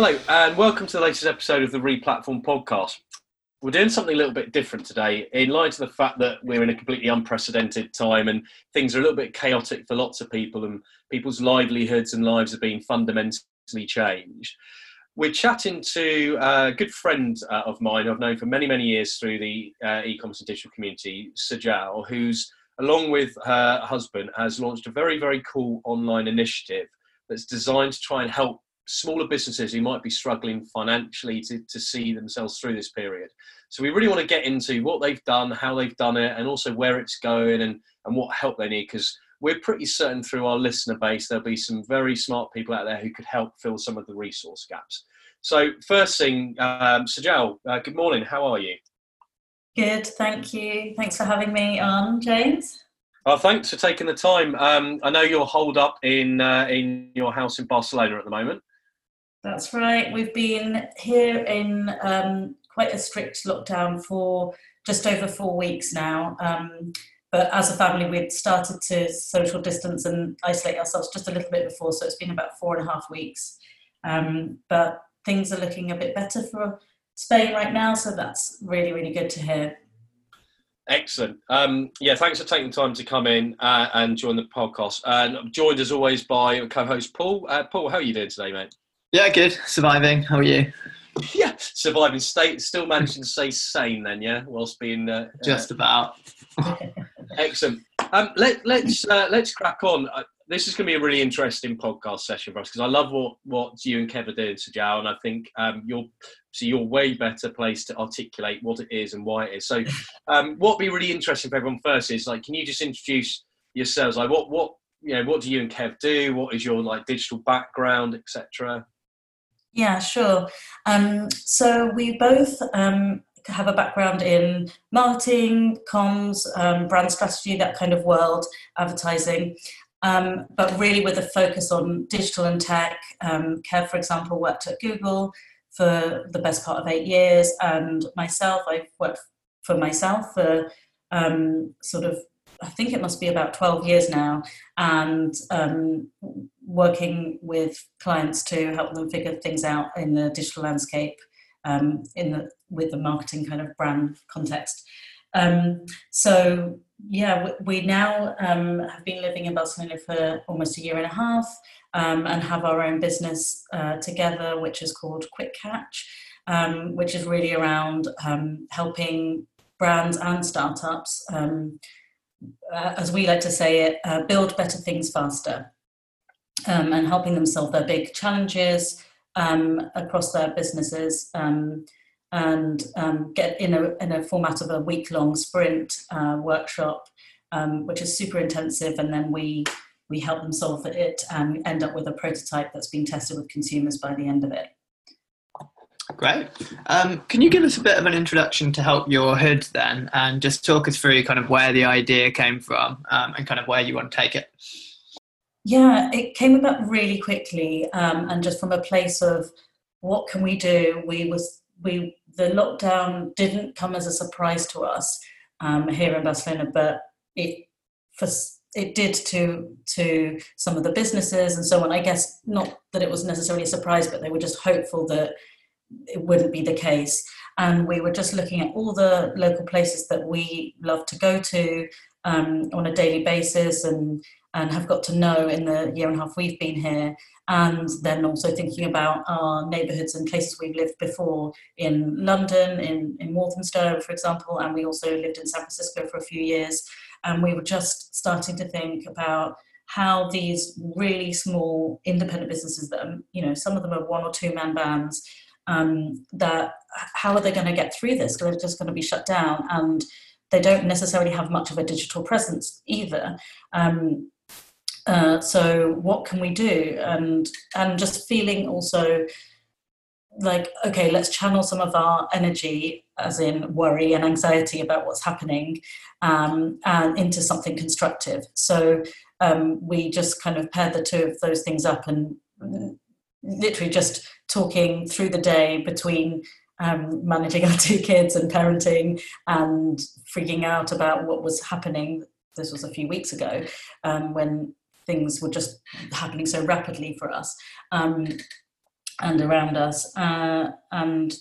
Hello, and welcome to the latest episode of the Replatform podcast. We're doing something a little bit different today, in light of the fact that we're in a completely unprecedented time and things are a little bit chaotic for lots of people, and people's livelihoods and lives are being fundamentally changed. We're chatting to a good friend uh, of mine I've known for many, many years through the uh, e-commerce and digital community, Sajal, who's, along with her husband, has launched a very, very cool online initiative that's designed to try and help smaller businesses who might be struggling financially to, to see themselves through this period. So we really want to get into what they've done, how they've done it, and also where it's going and, and what help they need. Because we're pretty certain through our listener base there'll be some very smart people out there who could help fill some of the resource gaps. So first thing, um, Sajal, uh, good morning. How are you? Good, thank you. Thanks for having me on, James. Well, thanks for taking the time. Um, I know you're holed up in uh, in your house in Barcelona at the moment. That's right. We've been here in um, quite a strict lockdown for just over four weeks now. Um, but as a family, we'd started to social distance and isolate ourselves just a little bit before, so it's been about four and a half weeks. Um, but things are looking a bit better for Spain right now, so that's really, really good to hear. Excellent. Um, yeah, thanks for taking the time to come in uh, and join the podcast. And I'm joined as always by co-host Paul. Uh, Paul, how are you doing today, mate? Yeah, good. Surviving. How are you? Yeah, surviving. Stay, still managing to stay sane then, yeah, whilst being uh, just about. excellent. Um, let, let's uh, let's crack on. Uh, this is going to be a really interesting podcast session for us because I love what what you and Kev are doing, Sajal, and I think um, you're so you're way better placed to articulate what it is and why it is. So, um, what would be really interesting for everyone first is like, can you just introduce yourselves? Like, what what you know, what do you and Kev do? What is your like digital background, etc. Yeah, sure. Um, so we both um, have a background in marketing, comms, um, brand strategy, that kind of world, advertising, um, but really with a focus on digital and tech. Um, Kev, for example, worked at Google for the best part of eight years, and myself, I've worked for myself for um, sort of I think it must be about 12 years now, and working with clients to help them figure things out in the digital landscape um, in the, with the marketing kind of brand context. Um, so, yeah, we, now um, have been living in Barcelona for almost a year and a half um, and have our own business uh, together, which is called Quick Catch, um, which is really around helping brands and startups um, uh, as we like to say it, uh, build better things faster um, and helping them solve their big challenges um, across their businesses um, and um, get in a, in a format of a week long sprint uh, workshop, um, which is super intensive. And then we, we help them solve it and end up with a prototype that's been tested with consumers by the end of it. Great. Um, can you give us a bit of an introduction to help your hood then, and just talk us through kind of where the idea came from um, and kind of where you want to take it? Yeah, it came about really quickly, um, and just from a place of what can we do. We was we the lockdown didn't come as a surprise to us um, here in Barcelona, but it for it did to to some of the businesses and so on. I guess not that it was necessarily a surprise, but they were just hopeful that it wouldn't be the case. And we were just looking at all the local places that we love to go to um, on a daily basis and, and have got to know in the year and a half we've been here. And then also thinking about our neighbourhoods and places we've lived before in London, in, in Walthamstow, for example, and we also lived in San Francisco for a few years. And we were just starting to think about how these really small independent businesses that are, you know, some of them are one or two man bands, um, that how are they going to get through this? Because they're just going to be shut down, and they don't necessarily have much of a digital presence either. Um, uh, so what can we do? And and just feeling also like okay, let's channel some of our energy, as in worry and anxiety about what's happening, um, and into something constructive. So um, we just kind of paired the two of those things up and literally just talking through the day between um, managing our two kids and parenting and freaking out about what was happening. This was a few weeks ago um, when things were just happening so rapidly for us. Um, and around us, uh, and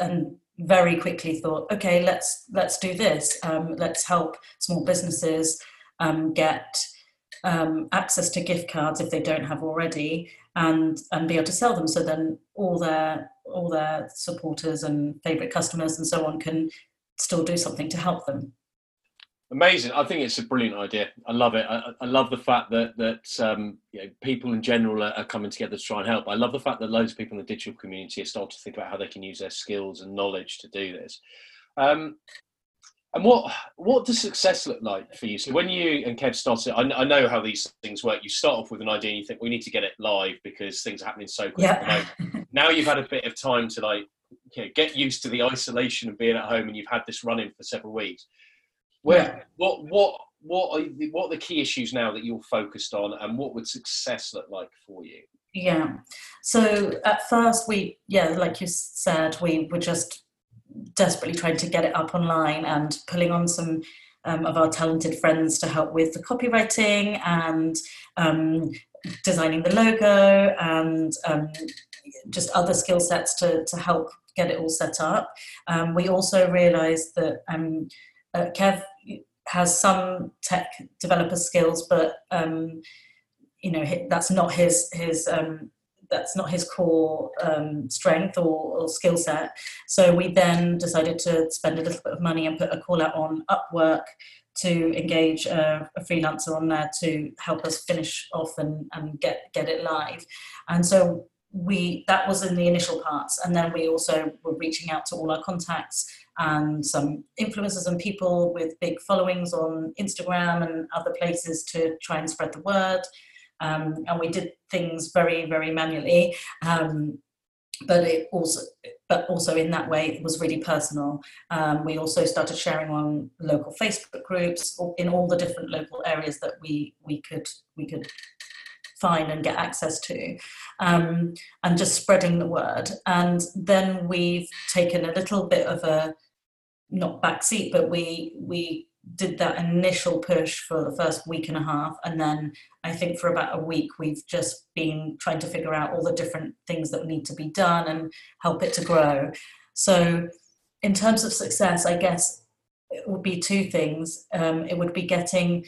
and very quickly thought, okay, let's let's do this. Um, let's help small businesses um, get um, access to gift cards if they don't have already, and and be able to sell them. So then all their all their supporters and favorite customers and so on can still do something to help them. Amazing! I think it's a brilliant idea. I love it. I, I love the fact that that um, you know, people in general are, are, coming together to try and help. I love the fact that loads of people in the digital community are starting to think about how they can use their skills and knowledge to do this. Um, and what what does success look like for you? So when you and Kev started, I, I, know how these things work. You start off with an idea and you think we need to get it live because things are happening so quickly. Yeah. now you've had a bit of time to like you know, get used to the isolation of being at home, and you've had this running for several weeks. Where yeah. what what what are the, what are the key issues now that you're focused on, and what would success look like for you? Yeah. So at first, we yeah, like you said, we were just desperately trying to get it up online and pulling on some um, of our talented friends to help with the copywriting and um, designing the logo and um, just other skill sets to, to help get it all set up. Um, we also realized that um, uh, Kev has some tech developer skills, but um, you know that's not his his um, that's not his core um, strength or, or skill set. So we then decided to spend a little bit of money and put a call out on Upwork to engage a, a, freelancer on there to help us finish off and, and get get it live. And so we that was in the initial parts, and then we also were reaching out to all our contacts and some influencers and people with big followings on Instagram and other places to try and spread the word. Um, and we did things very, very manually. Um, but it also, but also in that way, it was really personal. Um, we also started sharing on local Facebook groups in all the different local areas that we we could we could find and get access to, um, and just spreading the word. And then we've taken a little bit of a not backseat, but we we did that initial push for the first week and a half. And then i think for about a week we've just been trying to figure out all the different things that need to be done and help it to grow. So in terms of success i guess it would be two things. Um, it would be getting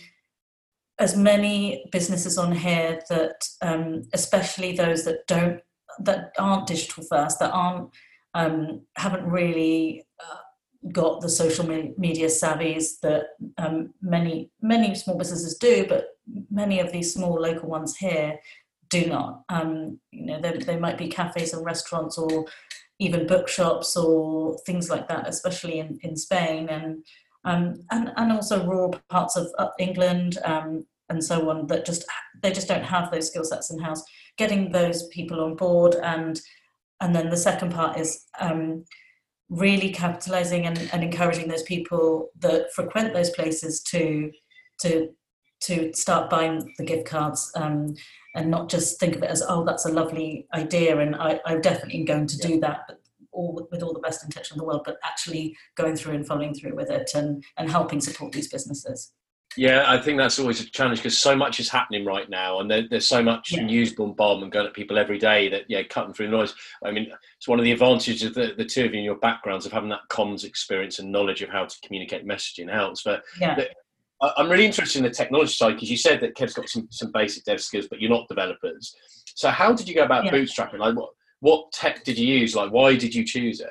as many businesses on here that um, especially those that don't that aren't digital first that aren't um, haven't really uh, got the social media savvies that um, many many small businesses do, but many of these small local ones here do not. Um, you know, they, might be cafes and restaurants or even bookshops or things like that, especially in, in Spain and um, and and also rural parts of England um, and so on that just they just don't have those skill sets in house. Getting those people on board and and then the second part is um, really capitalizing and, and encouraging those people that frequent those places to to to start buying the gift cards um, and not just think of it as oh that's a lovely idea and I, I'm definitely going to do that but all with all the best intention in the world but actually going through and following through with it and and helping support these businesses yeah, I think that's always a challenge because so much is happening right now, and there, there's so much yeah. news bombardment going at people every day that yeah, cutting through the noise. I mean, it's one of the advantages of the, the two of you in your backgrounds of having that comms experience and knowledge of how to communicate messaging helps. But yeah. The, I'm really interested in the technology side because you said that Kev's got some, some basic dev skills, but you're not developers. So how did you go about yeah. bootstrapping? Like what what tech did you use? Like why did you choose it?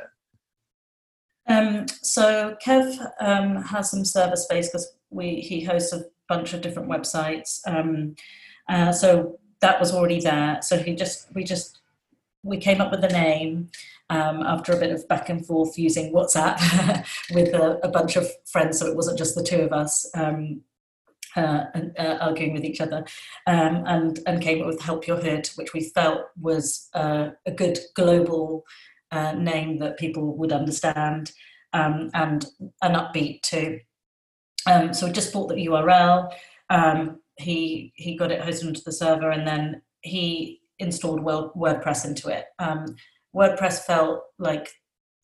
Um, so Kev um, has some server space because we he hosts a bunch of different websites. Um, uh, so that was already there. So he just we just we came up with the name um, after a bit of back and forth using WhatsApp with a, a, bunch of friends. So it wasn't just the two of us. Um, uh, and, uh, arguing with each other, um, and and came up with Help Your Hood, which we felt was uh, a good global uh, name that people would understand, um, and an upbeat too. Um, so we just bought the URL. Um, he he got it hosted onto the server, and then he installed WordPress into it. Um, WordPress felt like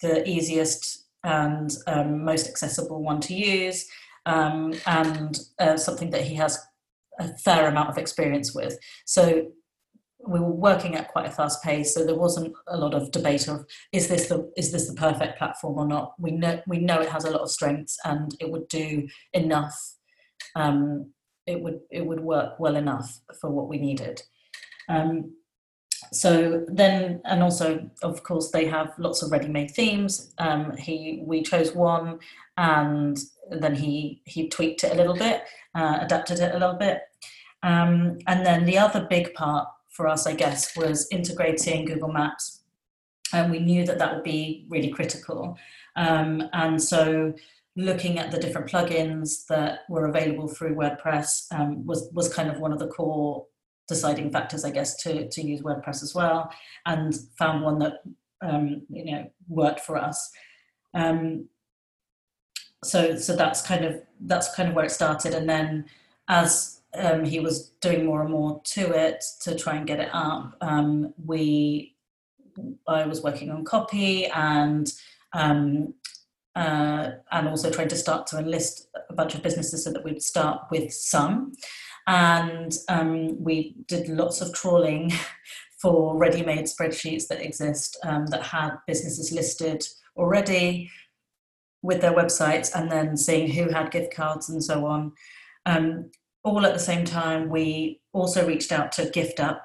the easiest and um, most accessible one to use, um, and uh, something that he has a fair amount of experience with. So we were working at quite a fast pace, so there wasn't a lot of debate of is this the is this the perfect platform or not. We know we know it has a lot of strengths and it would do enough. Um, it would it would work well enough for what we needed. Um, so then, and also, of course, they have lots of ready-made themes. Um, he we chose one, and then he he tweaked it a little bit, uh, adapted it a little bit, um, and then the other big part for us, I guess, was integrating Google Maps. And we knew that that would be really critical. Um, and so looking at the different plugins that were available through WordPress um, was, was kind of one of the core deciding factors, I guess, to, to use WordPress as well, and found one that um, you know worked for us. Um, so so that's kind of that's kind of where it started, and then as um, he was doing more and more to it to try and get it up. Um, we, I was working on copy and um, uh, and also trying to start to enlist a bunch of businesses so that we'd start with some. And um, we did lots of trawling for ready-made spreadsheets that exist um, that had businesses listed already with their websites, and then seeing who had gift cards and so on. Um, all at the same time, we also reached out to GiftUp,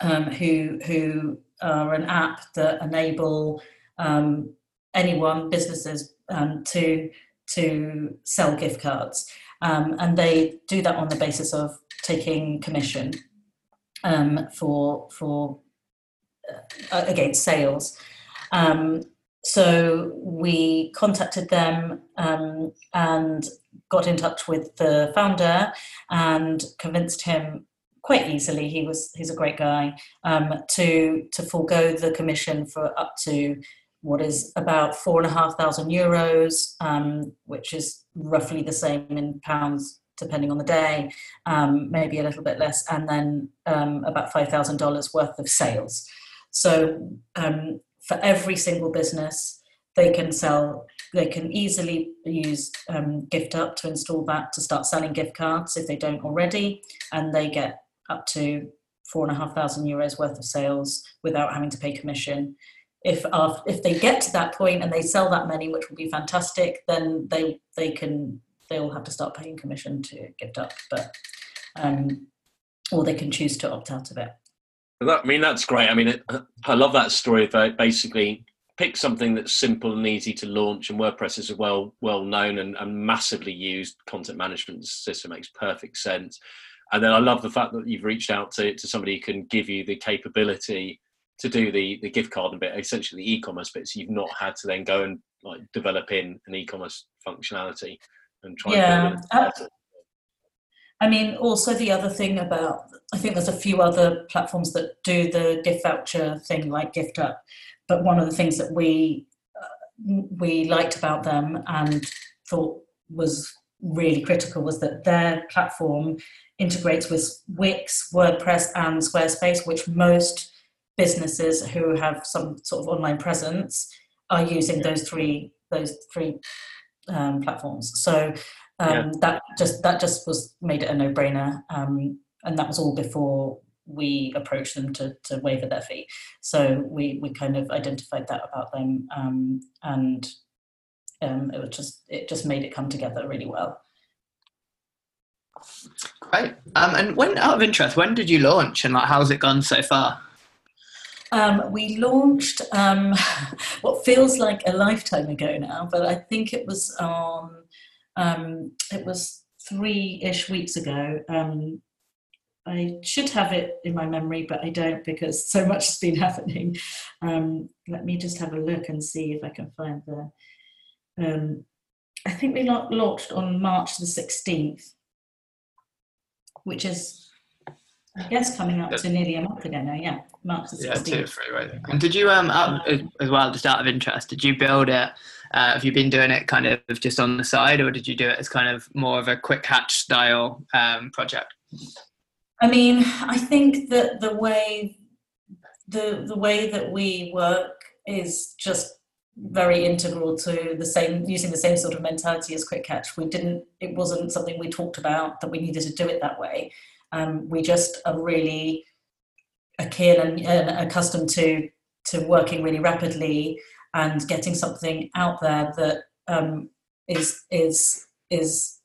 um, who who are an app that enable um, anyone, businesses, um, to to sell gift cards, um, and they do that on the basis of taking commission um, for for uh, against sales. Um, so we contacted them and got in touch with the founder and convinced him quite easily. He was he's a great guy um, to to forego the commission for up to what is about four and a half thousand euros, um, which is roughly the same in pounds depending on the day, um, maybe a little bit less, and then um, about five thousand dollars worth of sales. So um, for every single business, they can sell they can easily use um, GiftUp to install that to start selling gift cards if they don't already, and they get up to four and a half thousand euros worth of sales without having to pay commission. If if they get to that point and they sell that many, which will be fantastic, then they they can they'll have to start paying commission to GiftUp, but um, or they can choose to opt out of it. That, I mean, that's great. I mean, it, I love that story of uh, basically pick something that's simple and easy to launch and wordpress is a well well known and, and, massively used content management system makes perfect sense and then i love the fact that you've reached out to, to somebody who can give you the capability to do the the gift card and bit essentially the e-commerce bits you've not had to then go and like develop in an e-commerce functionality and try yeah. and I mean, also the other thing about, I think there's a few other platforms that do the gift voucher thing like GiftUp, but one of the things that we uh, we liked about them and thought was really critical was that their platform integrates with Wix, WordPress, and Squarespace, which most businesses who have some sort of online presence are using those three those three um, platforms. So um, yeah. that just that just was made it a no brainer, um, and that was all before we approached them to, to waiver their fee. So we, we kind of identified that about them um, and um, it was just it just made it come together really well. Great. Um, and when out of interest, when did you launch and like how's it gone so far? Um, we launched um, what feels like a lifetime ago now, but I think it was on um, it was three ish weeks ago. Um, I should have it in my memory, but I don't because so much has been happening. Um, let me just have a look and see if I can find the. Um, I think we launched on March the 16th, which is, I guess, coming up to nearly a month ago now. Yeah, March the 16th. Yeah, two or three, right. And did you, um, out, as well, just out of interest, did you build it? Uh, have you been doing it kind of just on the side, or did you do it as kind of more of a quick hatch style um, project? I mean, I think that the way the the way that we work is just very integral to the same using the same sort of mentality as quick catch we didn't it wasn't something we talked about that we needed to do it that way. Um, we just are really keen and, and accustomed to to working really rapidly and getting something out there that um, is is is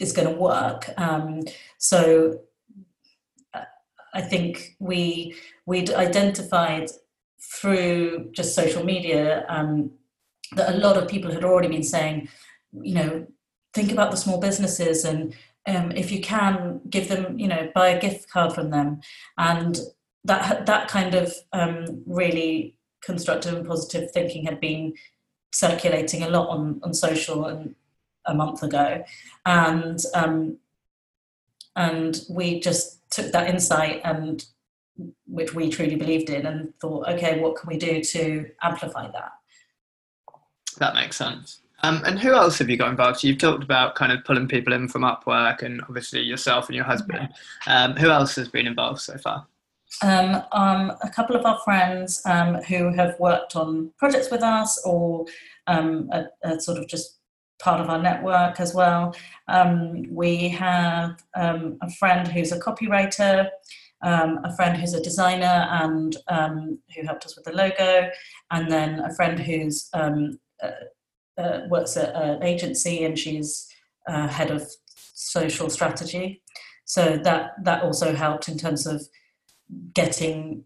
is going to work. Um, so I think we we'd identified through just social media um, that a lot of people had already been saying, you know, think about the small businesses and um, if you can give them, you know, buy a gift card from them, and that that kind of um, really constructive and positive thinking had been circulating a lot on on social and a month ago, and um, and we just took that insight and which we truly believed in and thought, okay, what can we do to amplify that? That makes sense. Um, and who else have you got involved? So you've talked about kind of pulling people in from Upwork and obviously yourself and your husband. Um, who else has been involved so far? Um, um, a couple of our friends um, who have worked on projects with us or um, a, a sort of just part of our network as well. Um, we have um, a friend who's a copywriter, a friend who's a designer and who helped us with the logo, and then a friend who's uh, uh, works at an agency and she's uh, head of social strategy. So that that also helped in terms of getting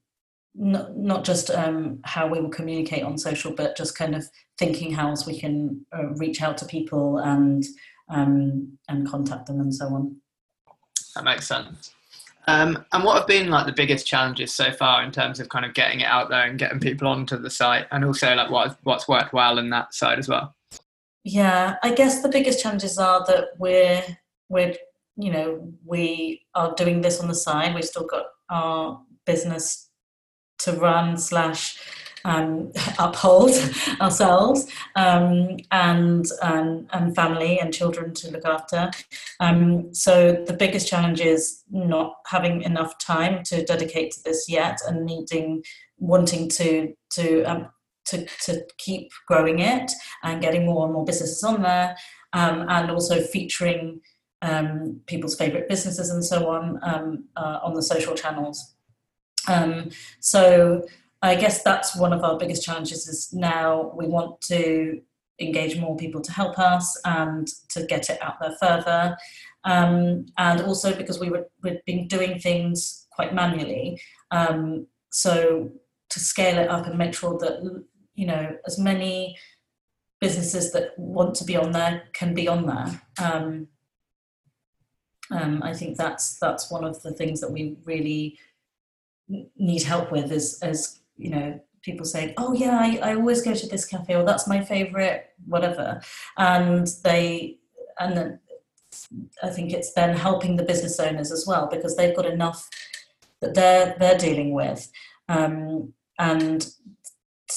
not, not just um, how we will communicate on social, but just kind of thinking how else we can uh, reach out to people and um, and contact them and so on. That makes sense. Um, and what have been like the biggest challenges so far in terms of kind of getting it out there and getting people onto the site, and also like what what's worked well in that side as well? Yeah, I guess the biggest challenges are that we're we're you know we are doing this on the side. We've still got our business to run slash um, uphold ourselves um, and um, and family and children to look after. Um, so the biggest challenge is not having enough time to dedicate to this yet, and needing wanting to to um, to, to keep growing it and getting more and more businesses on there, um, and also featuring people's favorite businesses and so on uh, on the social channels. Um, so I guess that's one of our biggest challenges is now we want to engage more people to help us and to get it out there further. Um, and also because we were, we've been doing things quite manually. Um, so to scale it up and make sure that, you know, as many businesses that want to be on there can be on there. Um, um I think that's that's one of the things that we really need help with is as you know people saying oh yeah I, I always go to this cafe or that's my favorite whatever. And they and then i think it's then helping the business owners as well because they've got enough that they're they're dealing with. Um, and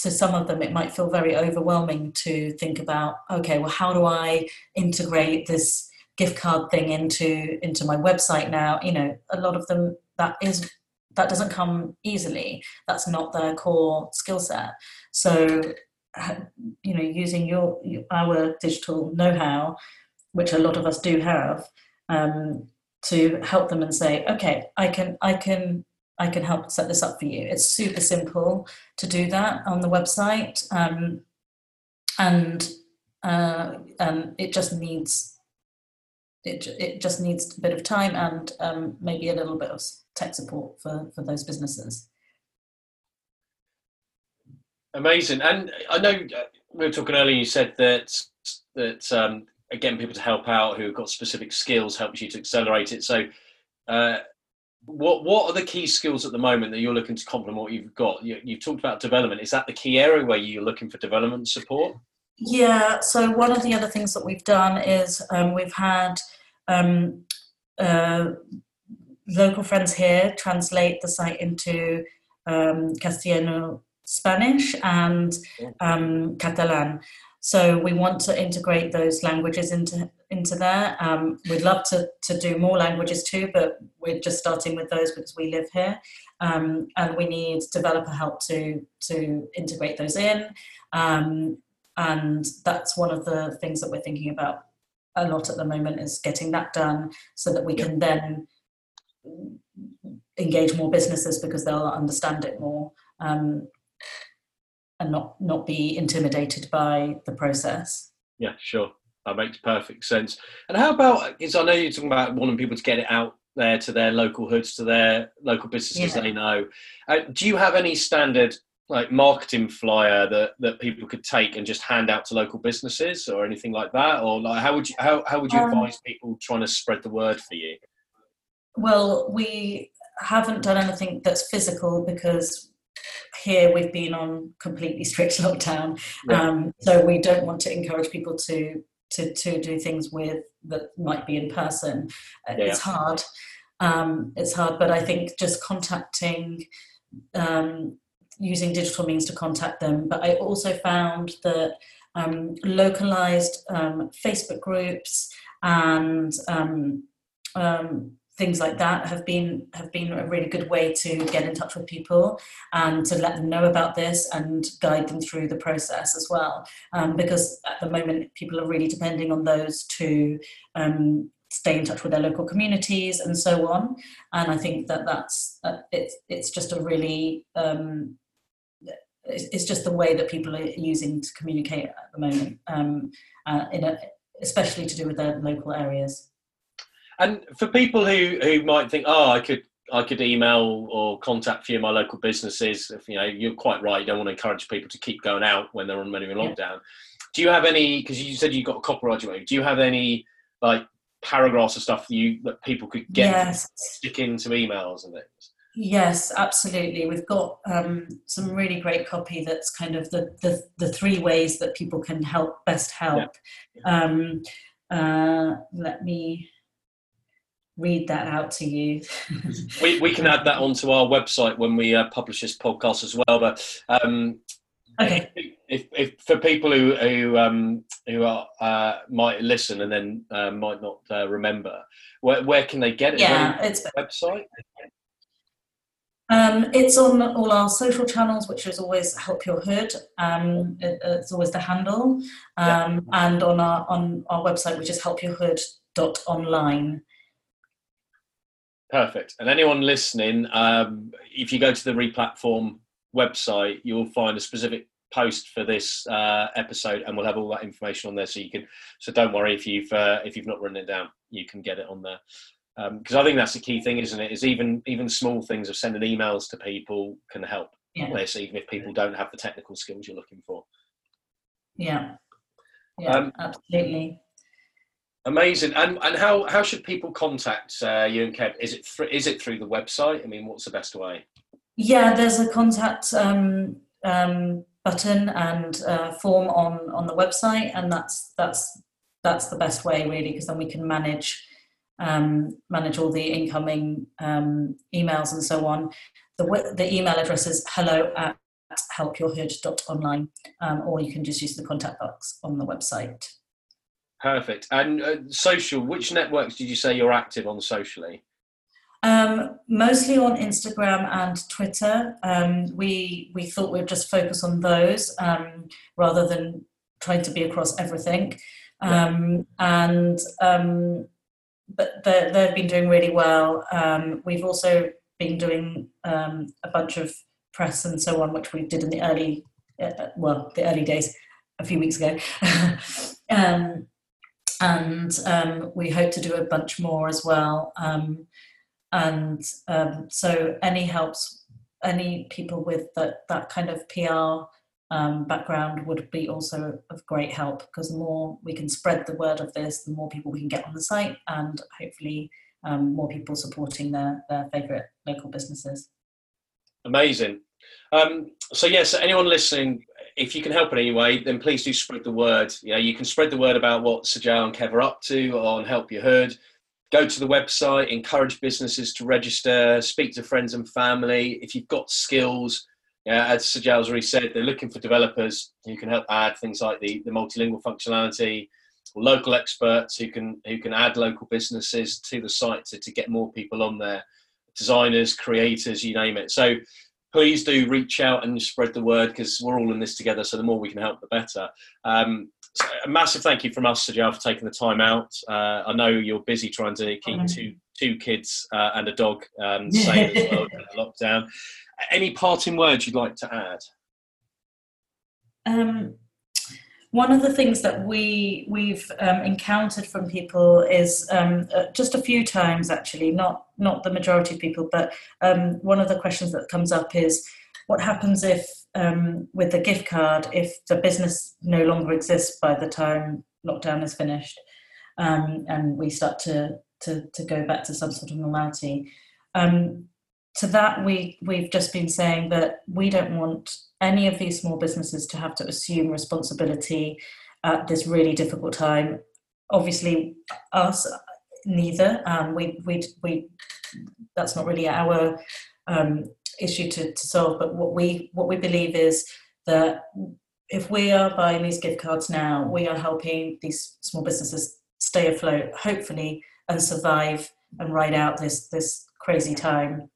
to some of them it might feel very overwhelming to think about okay well how do i integrate this gift card thing into into my website now you know a lot of them that is that doesn't come easily. That's not their core skill set. So, you know, using your our digital know-how, which a lot of us do have, um, to help them and say, okay, I can, I can, I can help set this up for you. It's super simple to do that on the website, um, and uh, and it just needs it, it just needs a bit of time and um, maybe a little bit of tech support for, for those businesses. Amazing. And I know uh, we were talking earlier, you said that, that um, again, people to help out who've got specific skills helps you to accelerate it. So, uh, what what are the key skills at the moment that you're looking to complement what you've got? You, have talked about development. Is that the key area where you're looking for development support? Yeah. So one of the other things that we've done is um, we've had um, uh, local friends here translate the site into um, Castellano Spanish and um, Catalan. So we want to integrate those languages into into there. Um, we'd love to to do more languages too, but we're just starting with those because we live here, um, and we need developer help to to integrate those in. Um, and that's one of the things that we're thinking about a lot at the moment is getting that done so that we can then engage more businesses because they'll understand it more um, and not not be intimidated by the process. Yeah, sure. That makes perfect sense. And how about? Because I know you're talking about wanting people to get it out there to their local hoods, to their local businesses yeah. they know. Uh, do you have any standard like marketing flyer that that people could take and just hand out to local businesses or anything like that, or like how would you how how would you um, advise people trying to spread the word for you? Well, we haven't done anything that's physical because here we've been on completely strict lockdown, yeah. um, so we don't want to encourage people to to to do things with that might be in person. Uh, yeah. It's hard. Um, it's hard, but I think just contacting, um, using digital means to contact them. But I also found that um, localized um, Facebook groups and um, um, things like that have been have been a really good way to get in touch with people and to let them know about this and guide them through the process as well um, because at the moment people are really depending on those to um, stay in touch with their local communities and so on and i think that that's uh, it's it's just a really um, it's just the way that people are using to communicate at the moment um, uh, in a, especially to do with their local areas and for people who who might think, oh, I could I could email or contact a few of my local businesses. If you know, you're quite right. You don't want to encourage people to keep going out when they're on many in lockdown. Yeah. Do you have any? Because you said you've got a copyright. Do you have any like paragraphs of stuff that you that people could get yes. stick into emails and things? Yes, absolutely. We've got um, some really great copy that's kind of the, the, the three ways that people can help best help. Yeah. Um, uh, let me read that out to you. we, we can add that onto our website when we uh, publish this podcast as well. But um, okay, if, if, for people who who um, who are, uh, might listen and then uh, might not uh, remember, where, where can they get it? Yeah, it's website. Um, it's on all our social channels, which is always Help Your Hood. Um, it, it's always the handle, um, yeah. and on our on our website, which is helpyourhood.online. Perfect. And anyone listening, um, if you go to the Replatform website, you'll find a specific post for this uh, episode, and we'll have all that information on there. So you can. So don't worry if you've uh, if you've not written it down, you can get it on there. Because um, I think that's the key thing, isn't it? Is even even small things of sending emails to people can help yeah. this, even if people don't have the technical skills you're looking for. Yeah. Yeah. Um, absolutely. Amazing. And and how how should people contact uh, you and Kev? Is it th- is it through the website? I mean, what's the best way? Yeah, there's a contact um, um, button and uh, form on on the website, and that's that's that's the best way really, because then we can manage um, manage all the incoming um, emails and so on. The the email address is hello at helpyourhood.online, um, or you can just use the contact box on the website. Perfect. And uh, social, which networks did you say you're active on socially? Um, mostly on Instagram and Twitter. Um, we we thought we'd just focus on those um, rather than trying to be across everything. Um, and um, but they've been doing really well. Um, we've also been doing a bunch of press and so on, which we did in the early uh, well the early days a few weeks ago. um, and um, we hope to do a bunch more as well. Um, and um, so, any helps, any people with that that kind of PR um, background would be also of great help because the more we can spread the word of this, the more people we can get on the site, and hopefully um, more people supporting their their favourite local businesses. Amazing. Um, so yes, anyone listening, if you can help in any way, then please do spread the word. You know, you can spread the word about what Sajal and Kev are up to on Help Your Hood. Go to the website, encourage businesses to register, speak to friends and family. If you've got skills, yeah, as Sajal's already said, they're looking for developers who can help add things like the, the multilingual functionality, or local experts who can who can add local businesses to the site to, to get more people on there, designers, creators, you name it. So please do reach out and spread the word because we're all in this together. So the more we can help, the better. Um, so a massive thank you from us, Sajal, for taking the time out. Uh, I know you're busy trying to keep two two kids uh, and a dog, um, same as well during lockdown. Any parting words you'd like to add? Um, one of the things that we we've um, encountered from people is um, uh, just a few times actually, not not the majority of people, but um, one of the questions that comes up is what happens if um, with the gift card if the business no longer exists by the time lockdown is finished um, and we start to, to to go back to some sort of normality. Um, to that, we we've just been saying that we don't want any of these small businesses to have to assume responsibility at this really difficult time. Obviously, us neither. Um, we we we that's not really our um, issue to, to solve. But what we what we believe is that if we are buying these gift cards now, we are helping these small businesses stay afloat, hopefully, and survive and ride out this this crazy time.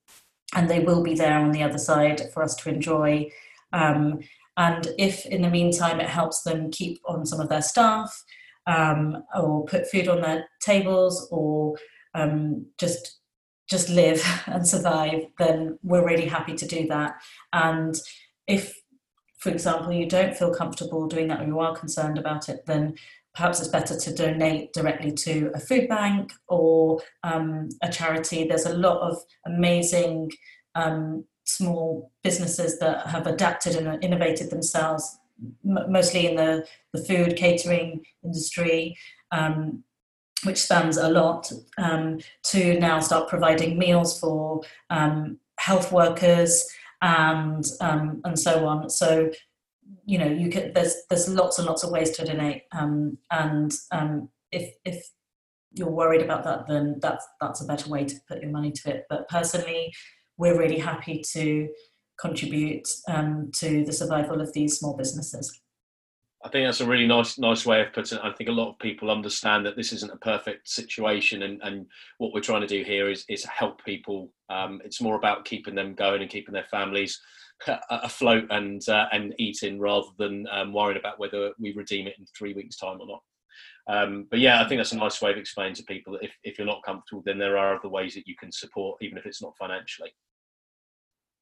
And they will be there on the other side for us to enjoy. Um, and if in the meantime it helps them keep on some of their staff um, or put food on their tables or um, just just live and survive, then we're really happy to do that. And if, for example, you don't feel comfortable doing that or you are concerned about it, then perhaps it's better to donate directly to a food bank or um, a charity. There's a lot of amazing um, small businesses that have adapted and innovated themselves, m- mostly in the, the food catering industry. Um, which spans a lot, um, to now start providing meals for um, health workers and um, and so on. So you know you can there's there's lots and lots of ways to donate, um, and um, if if you're worried about that, then that's that's a better way to put your money to it. But personally, we're really happy to contribute um, to the survival of these small businesses. I think that's a really nice nice way of putting it. I think a lot of people understand that this isn't a perfect situation, and, and what we're trying to do here is is help people. Um, it's more about keeping them going and keeping their families afloat and uh, and eating, rather than um, worrying about whether we redeem it in three weeks' time or not. Um, but yeah, I think that's a nice way of explaining to people that if, if you're not comfortable, then there are other ways that you can support, even if it's not financially.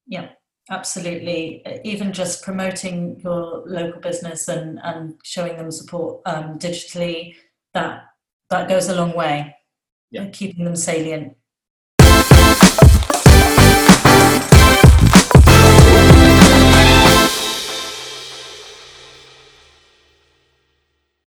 Yeah, absolutely even just promoting your local business and, and showing them support um, digitally that that goes a long way yeah. keeping them salient